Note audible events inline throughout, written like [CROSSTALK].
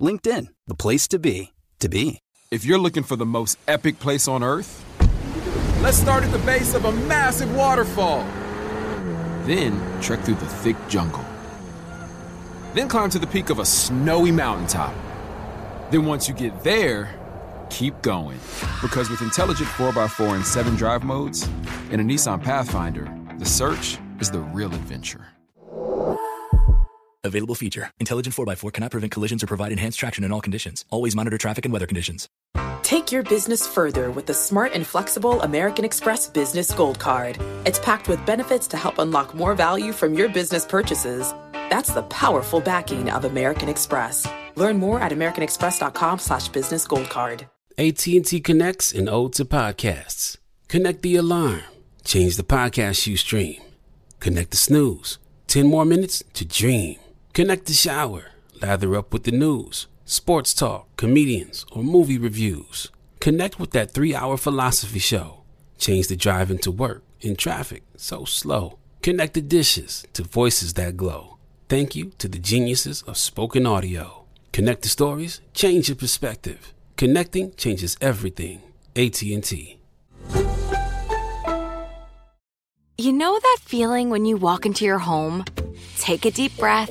LinkedIn, the place to be, to be. If you're looking for the most epic place on earth, Let's start at the base of a massive waterfall. Then trek through the thick jungle. Then climb to the peak of a snowy mountaintop. Then once you get there, keep going. Because with intelligent 4x4 and 7 drive modes and a Nissan Pathfinder, the search is the real adventure. Available feature. Intelligent 4x4 cannot prevent collisions or provide enhanced traction in all conditions. Always monitor traffic and weather conditions. Take your business further with the smart and flexible American Express Business Gold Card. It's packed with benefits to help unlock more value from your business purchases. That's the powerful backing of American Express. Learn more at americanexpress.com slash business gold card. AT&T connects and ode to podcasts. Connect the alarm. Change the podcast you stream. Connect the snooze. 10 more minutes to dream. Connect the shower. Lather up with the news sports talk, comedians, or movie reviews. Connect with that three hour philosophy show. Change the drive into work in traffic so slow. Connect the dishes to voices that glow. Thank you to the geniuses of spoken audio. Connect the stories, change your perspective. Connecting changes everything. AT&T. You know that feeling when you walk into your home, take a deep breath,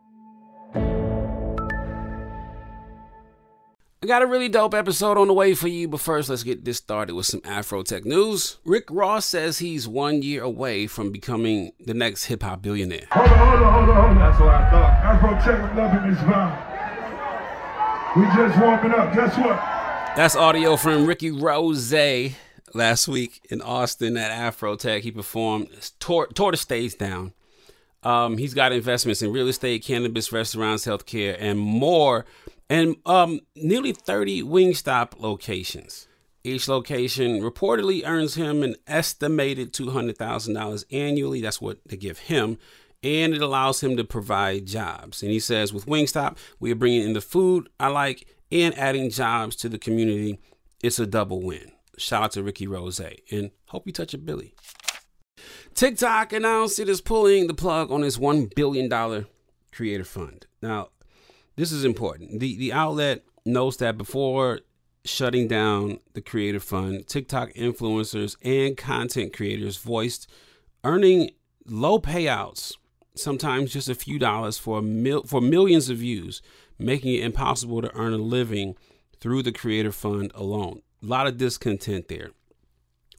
I got a really dope episode on the way for you, but first let's get this started with some Afro Tech news. Rick Ross says he's one year away from becoming the next hip hop billionaire. Hold on, hold on, hold on, hold on. That's what I thought. Afro Tech love in this vibe. We just warming up. Guess what? That's audio from Ricky Rozay last week in Austin at Afro Tech. He performed, tore, tore the stage down. Um, he's got investments in real estate, cannabis, restaurants, healthcare, and more and um, nearly 30 Wingstop locations. Each location reportedly earns him an estimated $200,000 annually. That's what they give him. And it allows him to provide jobs. And he says, with Wingstop, we are bringing in the food I like and adding jobs to the community. It's a double win. Shout out to Ricky Rozay. And hope you touch a Billy. TikTok announced it is pulling the plug on its $1 billion creator fund. Now, this is important. The the outlet knows that before shutting down the Creator Fund, TikTok influencers and content creators voiced earning low payouts, sometimes just a few dollars for mil- for millions of views, making it impossible to earn a living through the Creator Fund alone. A lot of discontent there.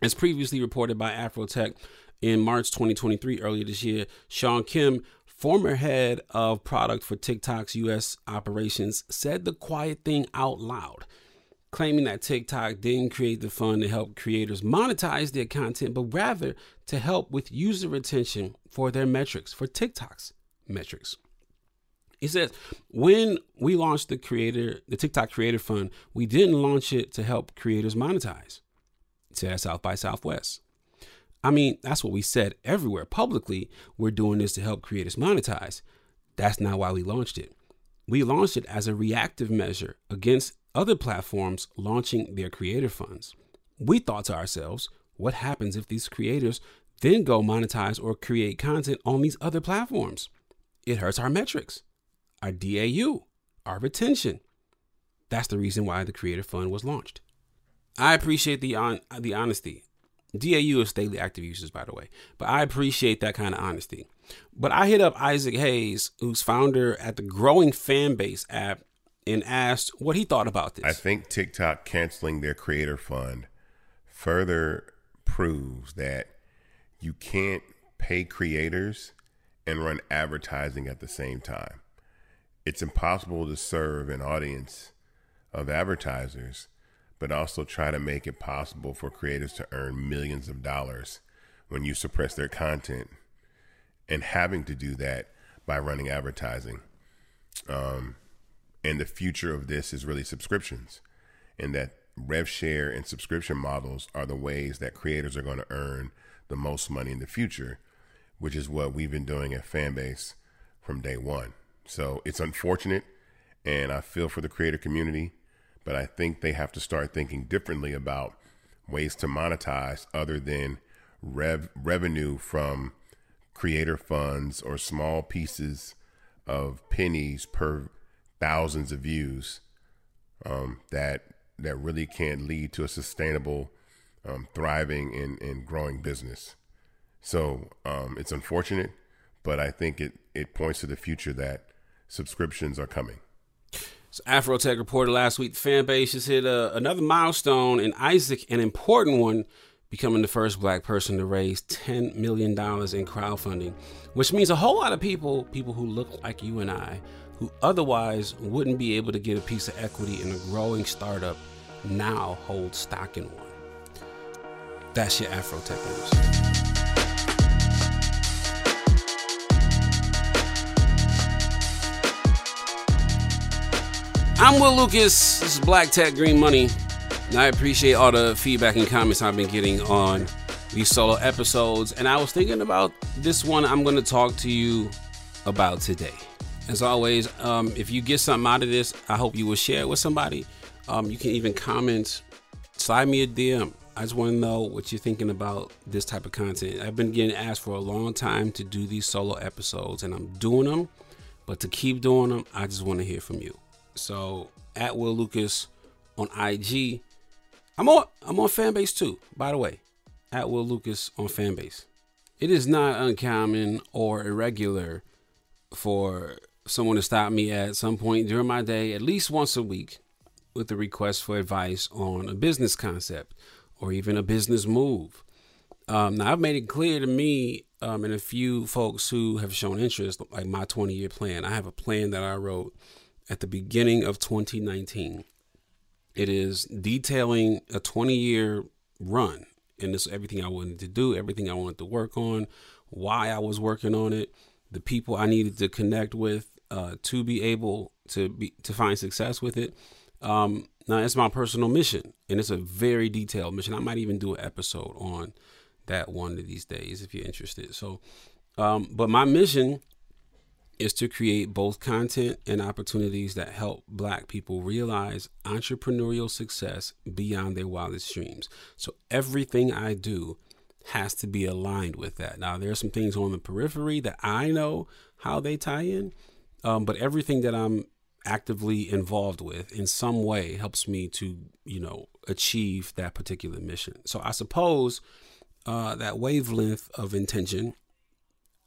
As previously reported by Afrotech in March 2023, earlier this year, Sean Kim former head of product for TikTok's US operations, said the quiet thing out loud, claiming that TikTok didn't create the fund to help creators monetize their content, but rather to help with user retention for their metrics, for TikTok's metrics. He says, when we launched the creator, the TikTok Creator Fund, we didn't launch it to help creators monetize. He said South by Southwest. I mean, that's what we said everywhere publicly. We're doing this to help creators monetize. That's not why we launched it. We launched it as a reactive measure against other platforms launching their creator funds. we thought to ourselves, what happens if these creators then go monetize or create content on these other platforms? It hurts our metrics, our DAU, our retention. That's the reason why the Creator Fund was launched. I appreciate the on the honesty. DAU is daily active users, by the way, but I appreciate that kind of honesty. But I hit up Isaac Hayes, who's founder at the Growing Fanbase app, and asked what he thought about this. I think TikTok canceling their creator fund further proves that you can't pay creators and run advertising at the same time. It's impossible to serve an audience of advertisers, but also try to make it possible for creators to earn millions of dollars when you suppress their content and having to do that by running advertising. Um, and the future of this is really subscriptions, and that rev share and subscription models are the ways that creators are going to earn the most money in the future, which is what we've been doing at Fanbase from day one. So it's unfortunate, and I feel for the creator community, but I think they have to start thinking differently about ways to monetize other than rev revenue from creator funds or small pieces of pennies per thousands of views um, that that really can't lead to a sustainable, um, thriving and, and growing business. So um, it's unfortunate, but I think it, it points to the future that subscriptions are coming. So Afrotech reported last week, the fan base has hit uh, another milestone, and Isaac, an important one, becoming the first black person to raise $10 million in crowdfunding, which means a whole lot of people, people who look like you and I, who otherwise wouldn't be able to get a piece of equity in a growing startup now hold stock in one. That's your Afrotech news. I'm Will Lucas. This is Black Tech Green Money. And I appreciate all the feedback and comments I've been getting on these solo episodes. And I was thinking about this one I'm going to talk to you about today. As always, um, if you get something out of this, I hope you will share it with somebody. Um, you can even comment, slide me a DM. I just want to know what you're thinking about this type of content. I've been getting asked for a long time to do these solo episodes, and I'm doing them. But to keep doing them, I just want to hear from you. So at Will Lucas on IG, I'm on I'm on Fanbase too. By the way, at Will Lucas on Fanbase. It is not uncommon or irregular for someone to stop me at some point during my day, at least once a week, with a request for advice on a business concept or even a business move. Um, now, I've made it clear to me um, and a few folks who have shown interest, like my 20 year plan. I have a plan that I wrote at the beginning of 2019. It is detailing a 20 year run. And this everything I wanted to do, everything I wanted to work on, why I was working on it, the people I needed to connect with, uh, to be able to be to find success with it. Um, now it's my personal mission, and it's a very detailed mission. I might even do an episode on that one of these days if you're interested. So, um, but my mission is to create both content and opportunities that help Black people realize entrepreneurial success beyond their wildest dreams. So everything I do has to be aligned with that. Now, there are some things on the periphery that I know how they tie in, um, but everything that I'm actively involved with in some way helps me to, you know, achieve that particular mission. So I suppose uh, that wavelength of intention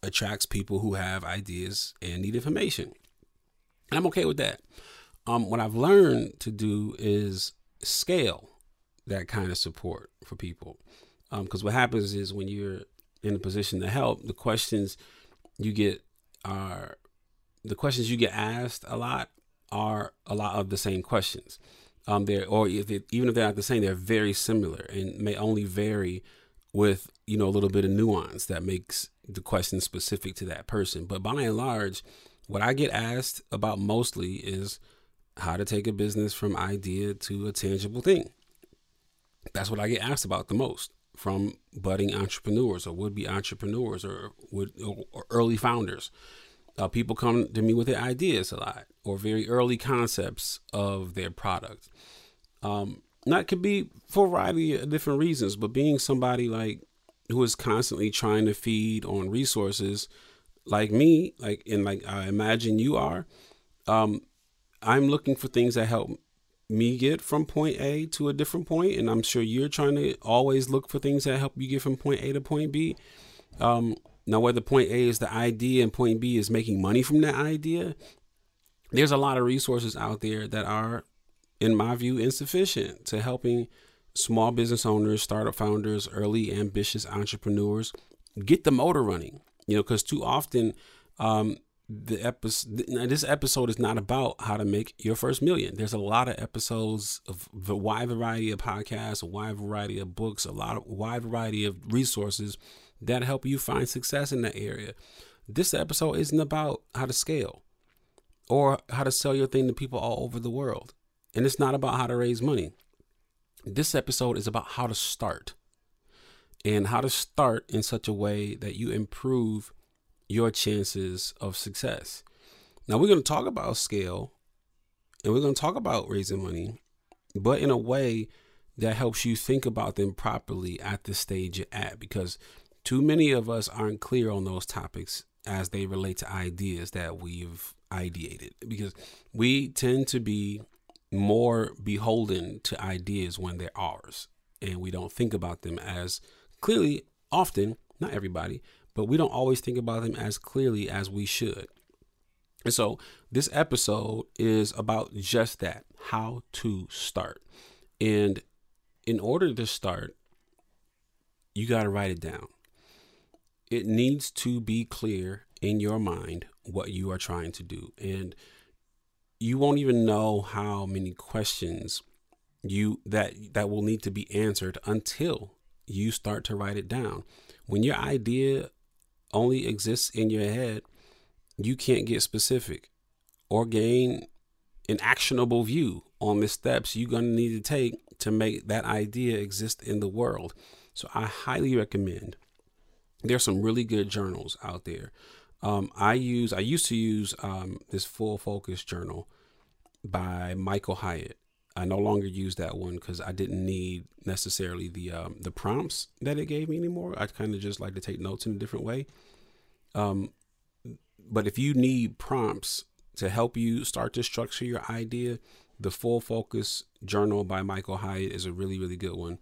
attracts people who have ideas and need information. And I'm okay with that. Um, what I've learned to do is scale that kind of support for people. Because um, what happens is when you're in a position to help, the questions you get are the questions you get asked a lot are a lot of the same questions. Um, they're or if it, even if they're not the same, they're very similar and may only vary with you know a little bit of nuance that makes the question specific to that person. But by and large, what I get asked about mostly is how to take a business from idea to a tangible thing. That's what I get asked about the most from budding entrepreneurs or would-be entrepreneurs or would or early founders. Uh, people come to me with their ideas a lot or very early concepts of their product. Um, That could be for a variety of different reasons, but being somebody like who is constantly trying to feed on resources like me, like and like I imagine you are, um, I'm looking for things that help me get from point A to a different point, and I'm sure you're trying to always look for things that help you get from point A to point B. Um, now, whether point A is the idea and point B is making money from that idea, there's a lot of resources out there that are, in my view, insufficient to helping small business owners, startup founders, early ambitious entrepreneurs get the motor running. You know, because too often um, the episode this episode is not about how to make your first million there's a lot of episodes of a wide variety of podcasts a wide variety of books a lot of wide variety of resources that help you find success in that area this episode isn't about how to scale or how to sell your thing to people all over the world and it's not about how to raise money this episode is about how to start and how to start in such a way that you improve your chances of success. Now, we're going to talk about scale and we're going to talk about raising money, but in a way that helps you think about them properly at the stage you're at because too many of us aren't clear on those topics as they relate to ideas that we've ideated because we tend to be more beholden to ideas when they're ours and we don't think about them as clearly often not everybody but we don't always think about them as clearly as we should. And so this episode is about just that how to start. And in order to start, you got to write it down. It needs to be clear in your mind what you are trying to do. And you won't even know how many questions you that that will need to be answered until you start to write it down. When your idea only exists in your head, you can't get specific or gain an actionable view on the steps you're going to need to take to make that idea exist in the world. So I highly recommend. There's some really good journals out there. Um, I use I used to use um, this full focus journal by Michael Hyatt. I no longer use that one because I didn't need necessarily the um, the prompts that it gave me anymore. I kind of just like to take notes in a different way. Um, but if you need prompts to help you start to structure your idea, the Full Focus Journal by Michael Hyatt is a really really good one.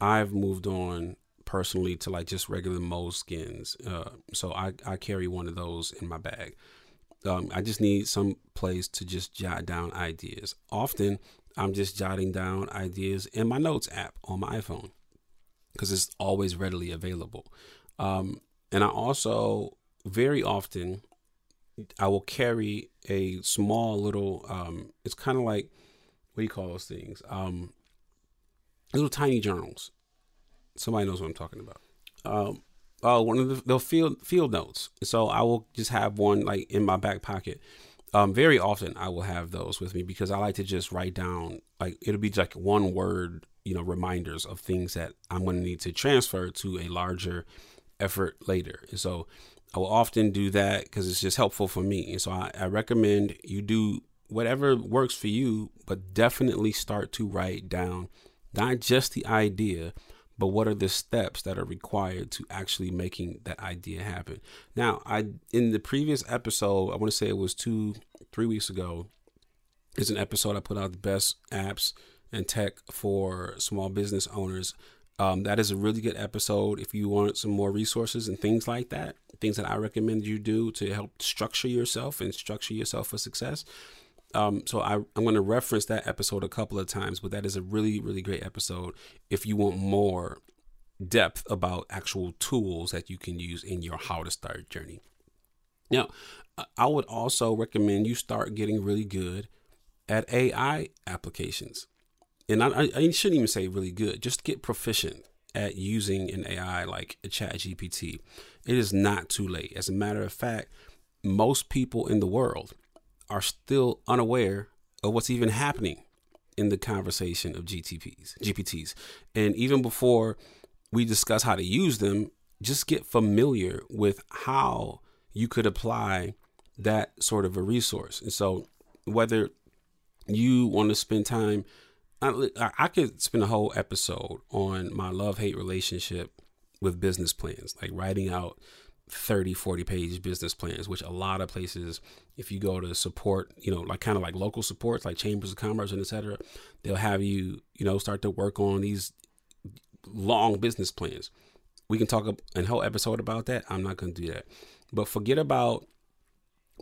I've moved on personally to like just regular moleskins. uh, so I I carry one of those in my bag. Um, I just need some place to just jot down ideas. Often I'm just jotting down ideas in my notes app on my iPhone because it's always readily available. Um, and I also very often I will carry a small little. Um, it's kind of like what do you call those things? Um, little tiny journals. Somebody knows what I'm talking about. Um, uh, one of the, the field field notes. So I will just have one like in my back pocket um, very often I will have those with me because I like to just write down like it'll be like one word, you know, reminders of things that I'm going to need to transfer to a larger effort later. And so I will often do that because it's just helpful for me. And so I, I recommend you do whatever works for you, but definitely start to write down not just the idea, but what are the steps that are required to actually making that idea happen? Now i in the previous episode i want to say it was two three weeks ago is an episode i put out the best apps and tech for small business owners. Um, that is a really good episode if you want some more resources and things like that things that i recommend you do to help structure yourself and structure yourself for success um, so I, I'm going to reference that episode a couple of times, but that is a really, really great episode if you want more depth about actual tools that you can use in your how to start journey. Now, I would also recommend you start getting really good at AI applications. And I, I shouldn't even say really good, just get proficient at using an AI like a chat GPT. It is not too late. As a matter of fact, most people in the world are still unaware of what's even happening in the conversation of GTPs, GPTs. And even before we discuss how to use them, just get familiar with how you could apply that sort of a resource. And so, whether you want to spend time I, I could spend a whole episode on my love hate relationship with business plans, like writing out 30, 40 page business plans, which a lot of places, if you go to support, you know, like kind of like local supports, like chambers of commerce and etc they'll have you, you know, start to work on these long business plans. We can talk a whole episode about that. I'm not going to do that. But forget about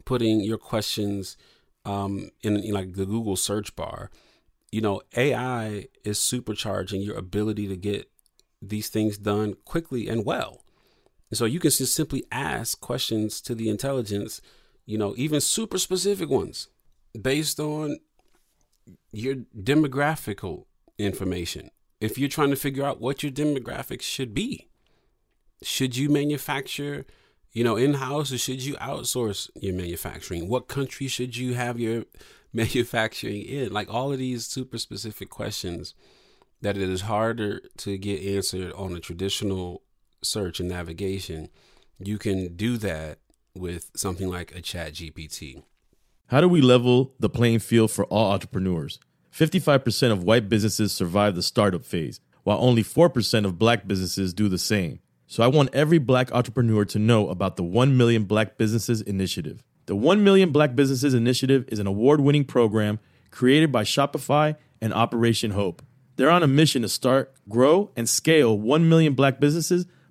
putting your questions um, in, in like the Google search bar. You know, AI is supercharging your ability to get these things done quickly and well. And so you can just simply ask questions to the intelligence, you know, even super specific ones based on your demographical information. If you're trying to figure out what your demographics should be, should you manufacture, you know, in house or should you outsource your manufacturing? What country should you have your [LAUGHS] manufacturing in? Like all of these super specific questions that it is harder to get answered on a traditional search and navigation, you can do that with something like a chat GPT. How do we level the playing field for all entrepreneurs? 55% of white businesses survive the startup phase, while only 4% of black businesses do the same. So I want every black entrepreneur to know about the 1 Million Black Businesses Initiative. The 1 Million Black Businesses Initiative is an award winning program created by Shopify and Operation Hope. They're on a mission to start, grow, and scale 1 million black businesses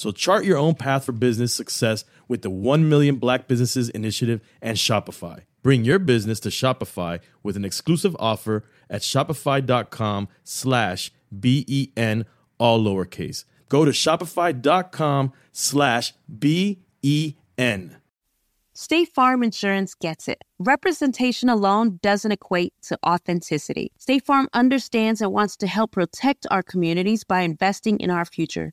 So chart your own path for business success with the 1 Million Black Businesses Initiative and Shopify. Bring your business to Shopify with an exclusive offer at shopify.com slash B-E-N, all lowercase. Go to shopify.com slash B-E-N. State Farm Insurance gets it. Representation alone doesn't equate to authenticity. State Farm understands and wants to help protect our communities by investing in our future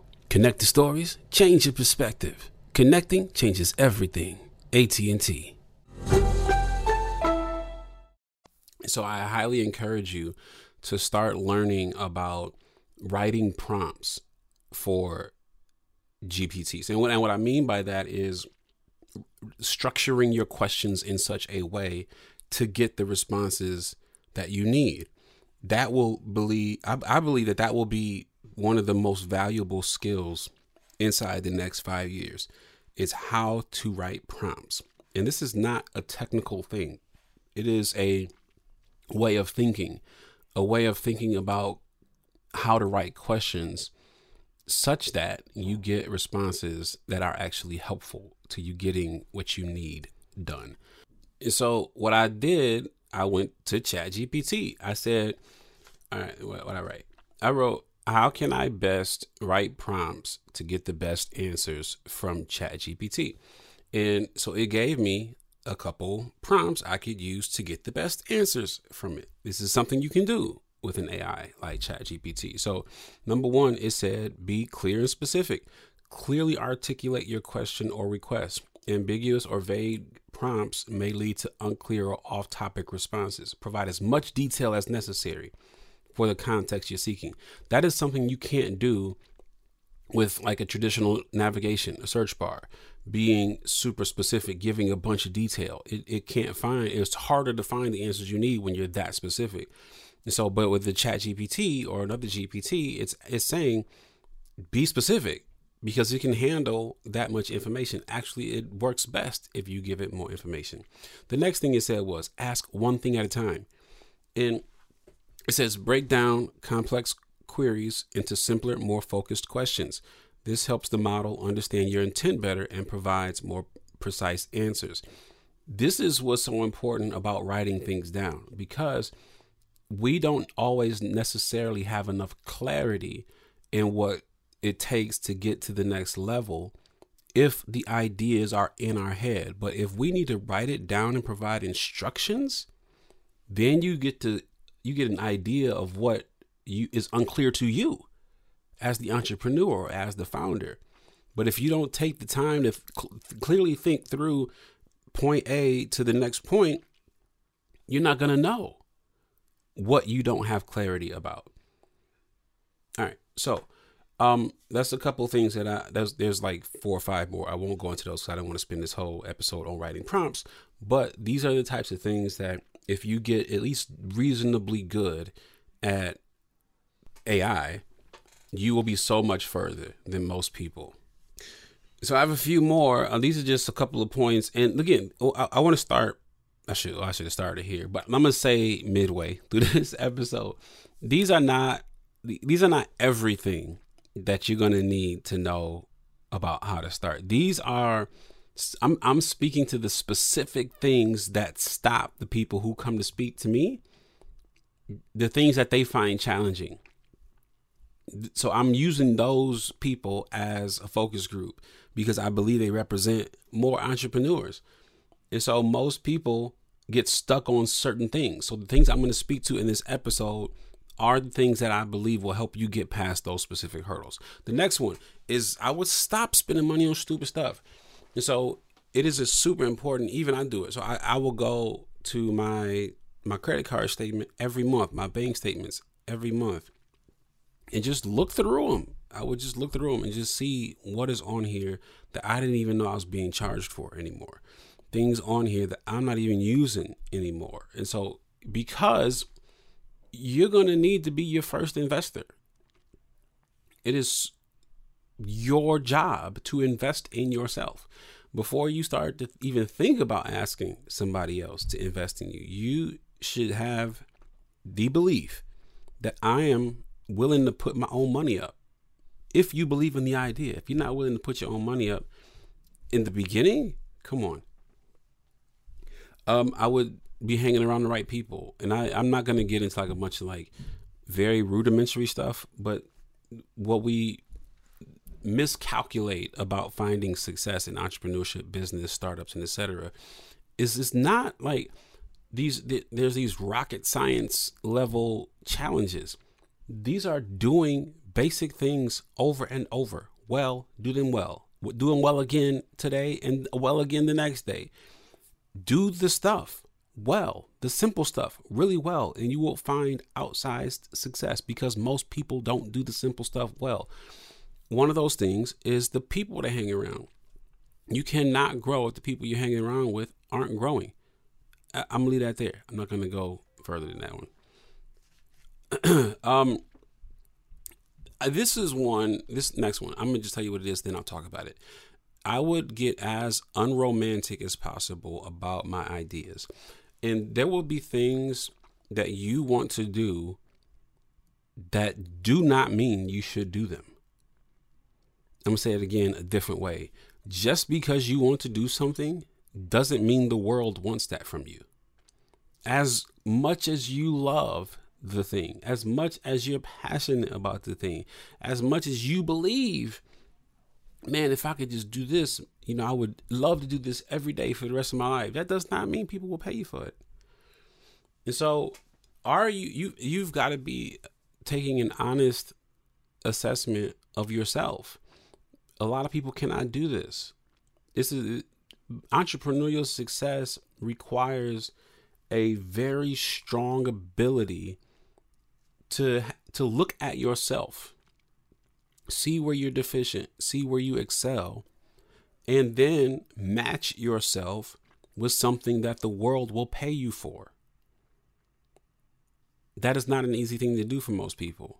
Connect the stories, change your perspective. Connecting changes everything. AT&T. So I highly encourage you to start learning about writing prompts for GPTs. And what, and what I mean by that is structuring your questions in such a way to get the responses that you need. That will believe I, I believe that that will be one of the most valuable skills inside the next five years is how to write prompts. And this is not a technical thing. It is a way of thinking, a way of thinking about how to write questions such that you get responses that are actually helpful to you getting what you need done. And so what I did, I went to ChatGPT. I said, all right, what, what I write? I wrote, how can I best write prompts to get the best answers from ChatGPT? And so it gave me a couple prompts I could use to get the best answers from it. This is something you can do with an AI like ChatGPT. So, number one, it said be clear and specific. Clearly articulate your question or request. Ambiguous or vague prompts may lead to unclear or off topic responses. Provide as much detail as necessary for the context you're seeking. That is something you can't do with like a traditional navigation, a search bar, being super specific, giving a bunch of detail. It, it can't find, it's harder to find the answers you need when you're that specific. And so, but with the chat GPT or another GPT, it's, it's saying be specific because it can handle that much information. Actually, it works best if you give it more information. The next thing it said was ask one thing at a time. And it says break down complex queries into simpler, more focused questions. This helps the model understand your intent better and provides more precise answers. This is what's so important about writing things down because we don't always necessarily have enough clarity in what it takes to get to the next level if the ideas are in our head. But if we need to write it down and provide instructions, then you get to you get an idea of what you is unclear to you as the entrepreneur or as the founder. But if you don't take the time to cl- clearly think through point A to the next point, you're not going to know what you don't have clarity about. All right. So, um, that's a couple things that I there's there's like four or five more. I won't go into those because I don't want to spend this whole episode on writing prompts. But these are the types of things that if you get at least reasonably good at AI, you will be so much further than most people. So I have a few more. Uh, these are just a couple of points. And again, oh, I, I want to start. I should I should have started here, but I'm gonna say midway [LAUGHS] through this episode. These are not these are not everything that you're gonna need to know about how to start. These are I'm I'm speaking to the specific things that stop the people who come to speak to me, the things that they find challenging so I'm using those people as a focus group because I believe they represent more entrepreneurs. And so most people get stuck on certain things. So the things I'm going to speak to in this episode are the things that I believe will help you get past those specific hurdles. The next one is I would stop spending money on stupid stuff. And so it is a super important, even I do it. So I, I will go to my my credit card statement every month, my bank statements every month and just look through them. I would just look through them and just see what is on here that I didn't even know I was being charged for anymore. Things on here that I'm not even using anymore. And so, because you're going to need to be your first investor. It is your job to invest in yourself. Before you start to even think about asking somebody else to invest in you, you should have the belief that I am willing to put my own money up. If you believe in the idea, if you're not willing to put your own money up in the beginning, come on. Um, I would be hanging around the right people, and I, I'm not going to get into like a bunch of like very rudimentary stuff, but what we miscalculate about finding success in entrepreneurship, business, startups, and etc. is it's not like these there's these rocket science level challenges. These are doing basic things over and over. Well, do them well. Do them well again today and well again the next day. Do the stuff well, the simple stuff really well, and you will find outsized success because most people don't do the simple stuff well. One of those things is the people that hang around. You cannot grow if the people you're hanging around with aren't growing. I- am gonna leave that there. I'm not gonna go further than that one. [CLEARS THROAT] um, uh, this is one. This next one. I'm gonna just tell you what it is. Then I'll talk about it. I would get as unromantic as possible about my ideas. And there will be things that you want to do that do not mean you should do them. I'm going to say it again a different way. Just because you want to do something doesn't mean the world wants that from you. As much as you love the thing, as much as you're passionate about the thing, as much as you believe man, if I could just do this, you know, I would love to do this every day for the rest of my life. That does not mean people will pay you for it. And so, are you you you've got to be taking an honest assessment of yourself. A lot of people cannot do this. This is entrepreneurial success requires a very strong ability to to look at yourself see where you're deficient, see where you excel, and then match yourself with something that the world will pay you for. That is not an easy thing to do for most people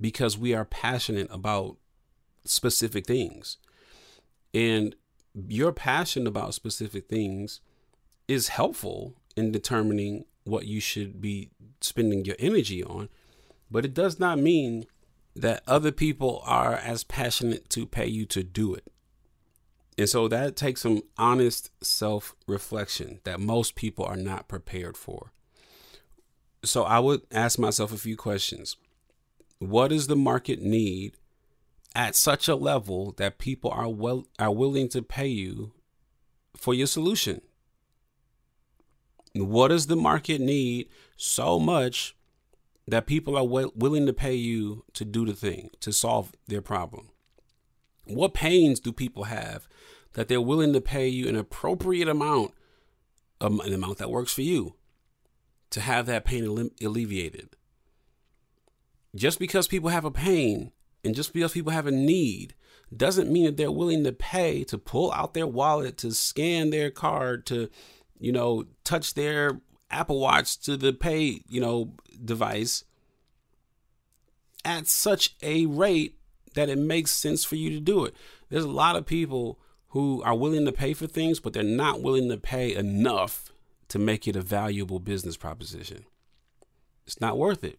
because we are passionate about specific things. And your passion about specific things is helpful in determining what you should be spending your energy on, but it does not mean that other people are as passionate to pay you to do it. And so that takes some honest self reflection that most people are not prepared for. So I would ask myself a few questions. What does the market need at such a level that people are well are willing to pay you for your solution? What does the market need so much that people are willing to pay you to do the thing, to solve their problem? What pains do people have that they're willing to pay you an appropriate amount, um, an amount that works for you, to have that pain alleviated? Just because people have a pain and just because people have a need doesn't mean that they're willing to pay to pull out their wallet, to scan their card, to, you know, touch their Apple Watch to the pay, you know, device at such a rate that it makes sense for you to do it. There's a lot of people who are willing to pay for things, but they're not willing to pay enough to make it a valuable business proposition. It's not worth it.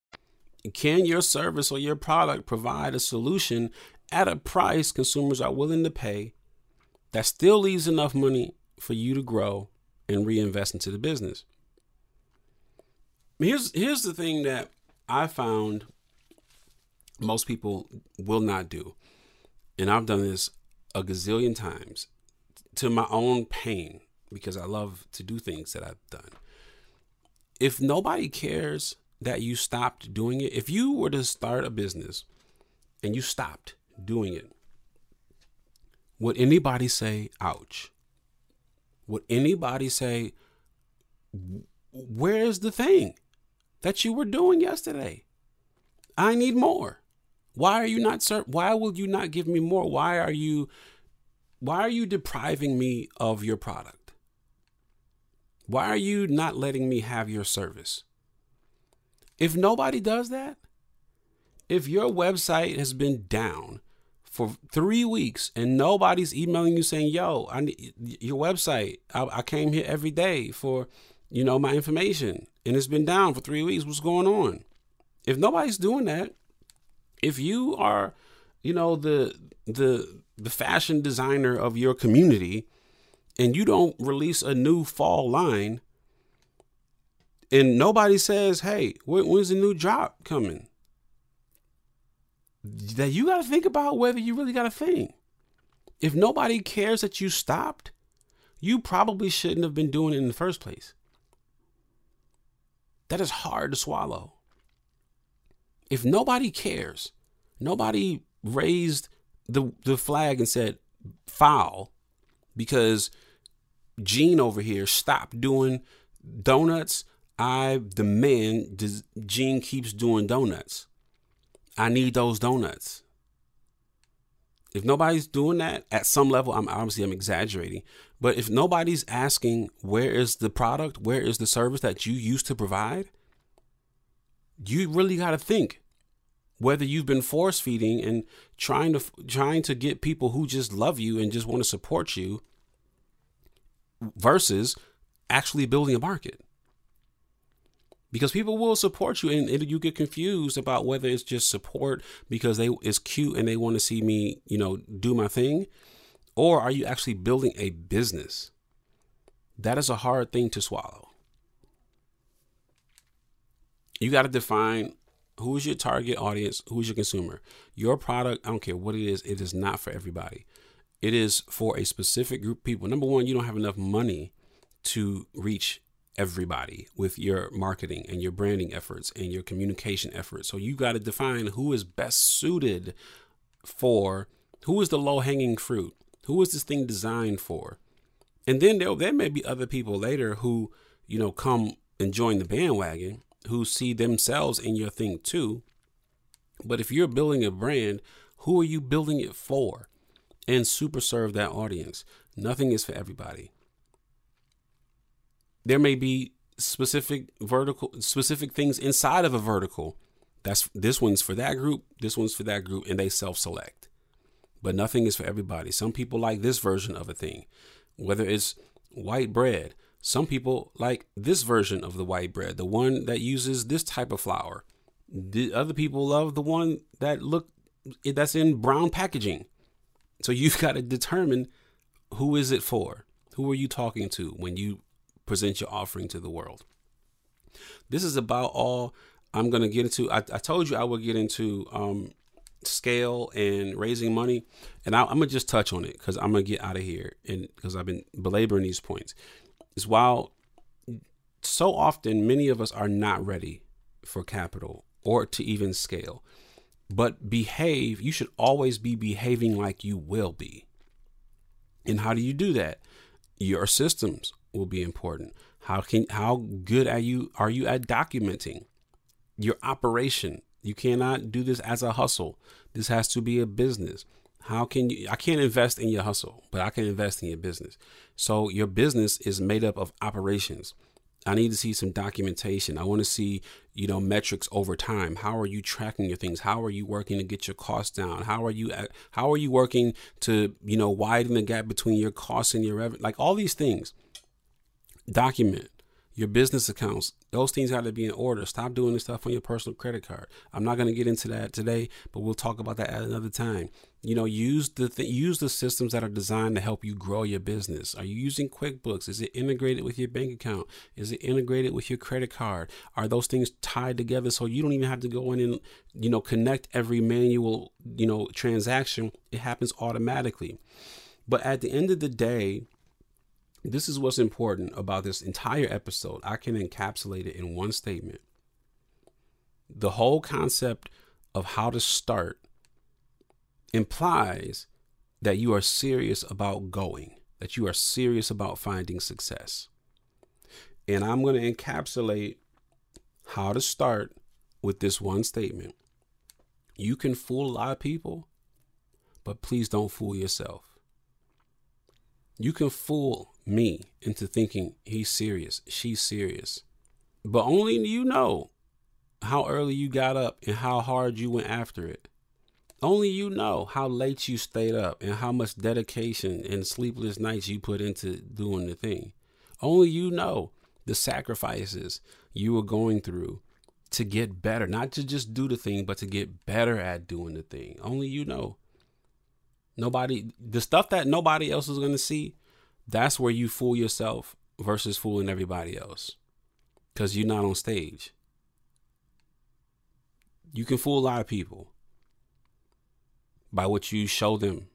Can your service or your product provide a solution at a price consumers are willing to pay that still leaves enough money for you to grow and reinvest into the business? Here's here's the thing that I found most people will not do. And I've done this a gazillion times to my own pain because I love to do things that I've done. If nobody cares that you stopped doing it, if you were to start a business and you stopped doing it, would anybody say, ouch? Would anybody say, where's the thing that you were doing yesterday? I need more. Why are you not sir? Why will you not give me more? Why are you why are you depriving me of your product? Why are you not letting me have your service? If nobody does that, if your website has been down for three weeks and nobody's emailing you saying, "Yo, I need your website. I, I came here every day for, you know, my information, and it's been down for three weeks. What's going on?" If nobody's doing that, if you are, you know, the the the fashion designer of your community, and you don't release a new fall line, and nobody says, "Hey, when's the new drop coming?" That you got to think about whether you really got a thing. If nobody cares that you stopped, you probably shouldn't have been doing it in the first place. That is hard to swallow. If nobody cares, nobody raised the the flag and said foul because Gene over here stopped doing donuts I demand Gene keeps doing donuts. I need those donuts. If nobody's doing that at some level, I'm obviously I'm exaggerating, but if nobody's asking where is the product, where is the service that you used to provide, you really got to think whether you've been force feeding and trying to trying to get people who just love you and just want to support you versus actually building a market. Because people will support you and, and you get confused about whether it's just support because they it's cute and they want to see me, you know, do my thing, or are you actually building a business? That is a hard thing to swallow. You got to define who is your target audience, who is your consumer. Your product, I don't care what it is, it is not for everybody. It is for a specific group of people. Number one, you don't have enough money to reach everybody with your marketing and your branding efforts and your communication efforts. So you got to define who is best suited for who is the low hanging fruit? Who is this thing designed for? And then there, there may be other people later who, you know, come and join the bandwagon who see themselves in your thing too. But if you're building a brand, who are you building it for? And super serve that audience. Nothing is for everybody there may be specific vertical specific things inside of a vertical. That's this one's for that group this one's for that group and they self-select. But nothing is for everybody. Some people like this version of a thing whether it's white bread. Some people like this version of the white bread the one that uses this type of flour. The other people love the one that look that's in brown packaging. So you've [LAUGHS] got to determine who is it for? Who are you talking to when you present your offering to the world. This is about all I'm going to get into. I, I, told you I would get into um, scale and raising money, and I, am gonna just touch on it because I'm gonna get out of here, and because I've been belaboring these points. Is while so often many of us are not ready for capital or to even scale, but behave. You should always be behaving like you will be. And how do you do that? Your systems will be important. How can how good are you are you at documenting your operation? You cannot do this as a hustle. This has to be a business. How can you I can't invest in your hustle, but I can invest in your business. So your business is made up of operations. I need to see some documentation. I want to see, you know, metrics over time. How are you tracking your things? How are you working to get your costs down? How are you how are you working to, you know, widen the gap between your costs and your revenue? Like all these things document your business accounts. Those things have to be in order. Stop doing this stuff on your personal credit card. I'm not going to get into that today, but we'll talk about that at another time. You know, use the th- use the systems that are designed to help you grow your business. Are you using QuickBooks? Is it integrated with your bank account? Is it integrated with your credit card? Are those things tied together so you don't even have to go in and you know connect every manual you know transaction? It happens automatically. But at the end of the day, this is what's important about this entire episode. I can encapsulate it in one statement. The whole concept of how to start implies that you are serious about going, that you are serious about finding success. And I'm going to encapsulate how to start with this one statement. You can fool a lot of people, but please don't fool yourself. You can fool me into thinking he's serious, she's serious. But only you know how early you got up and how hard you went after it. Only you know how late you stayed up and how much dedication and sleepless nights you put into doing the thing. Only you know the sacrifices you were going through to get better, not to just do the thing, but to get better at doing the thing. Only you know. Nobody, the stuff that nobody else is going to see, that's where you fool yourself versus fooling everybody else because you're not on stage. You can fool a lot of people by what you show them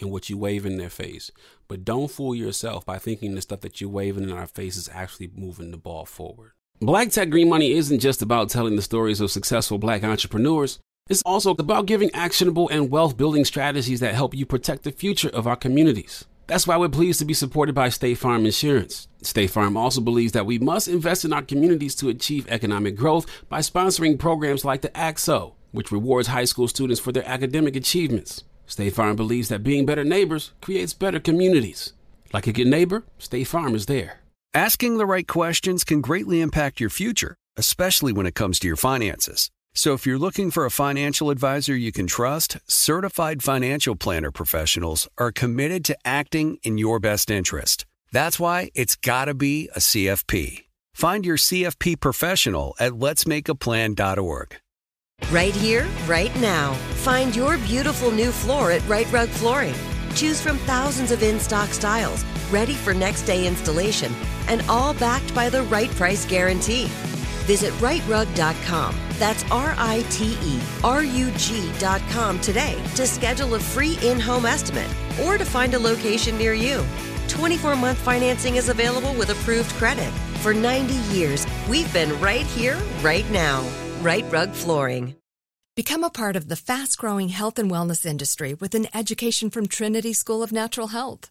and what you wave in their face. But don't fool yourself by thinking the stuff that you're waving in our face is actually moving the ball forward. Black Tech Green Money isn't just about telling the stories of successful black entrepreneurs. It's also about giving actionable and wealth building strategies that help you protect the future of our communities. That's why we're pleased to be supported by State Farm Insurance. State Farm also believes that we must invest in our communities to achieve economic growth by sponsoring programs like the ACT-SO, which rewards high school students for their academic achievements. State Farm believes that being better neighbors creates better communities. Like a good neighbor, State Farm is there. Asking the right questions can greatly impact your future, especially when it comes to your finances. So if you're looking for a financial advisor you can trust, certified financial planner professionals are committed to acting in your best interest. That's why it's got to be a CFP. Find your CFP professional at letsmakeaplan.org. Right here, right now. Find your beautiful new floor at Rite Rug Flooring. Choose from thousands of in stock styles, ready for next day installation, and all backed by the right price guarantee. Visit riterug.com. That's R I T E R U G.com today to schedule a free in home estimate or to find a location near you. 24 month financing is available with approved credit. For 90 years, we've been right here, right now. Rite Rug Flooring. Become a part of the fast growing health and wellness industry with an education from Trinity School of Natural Health.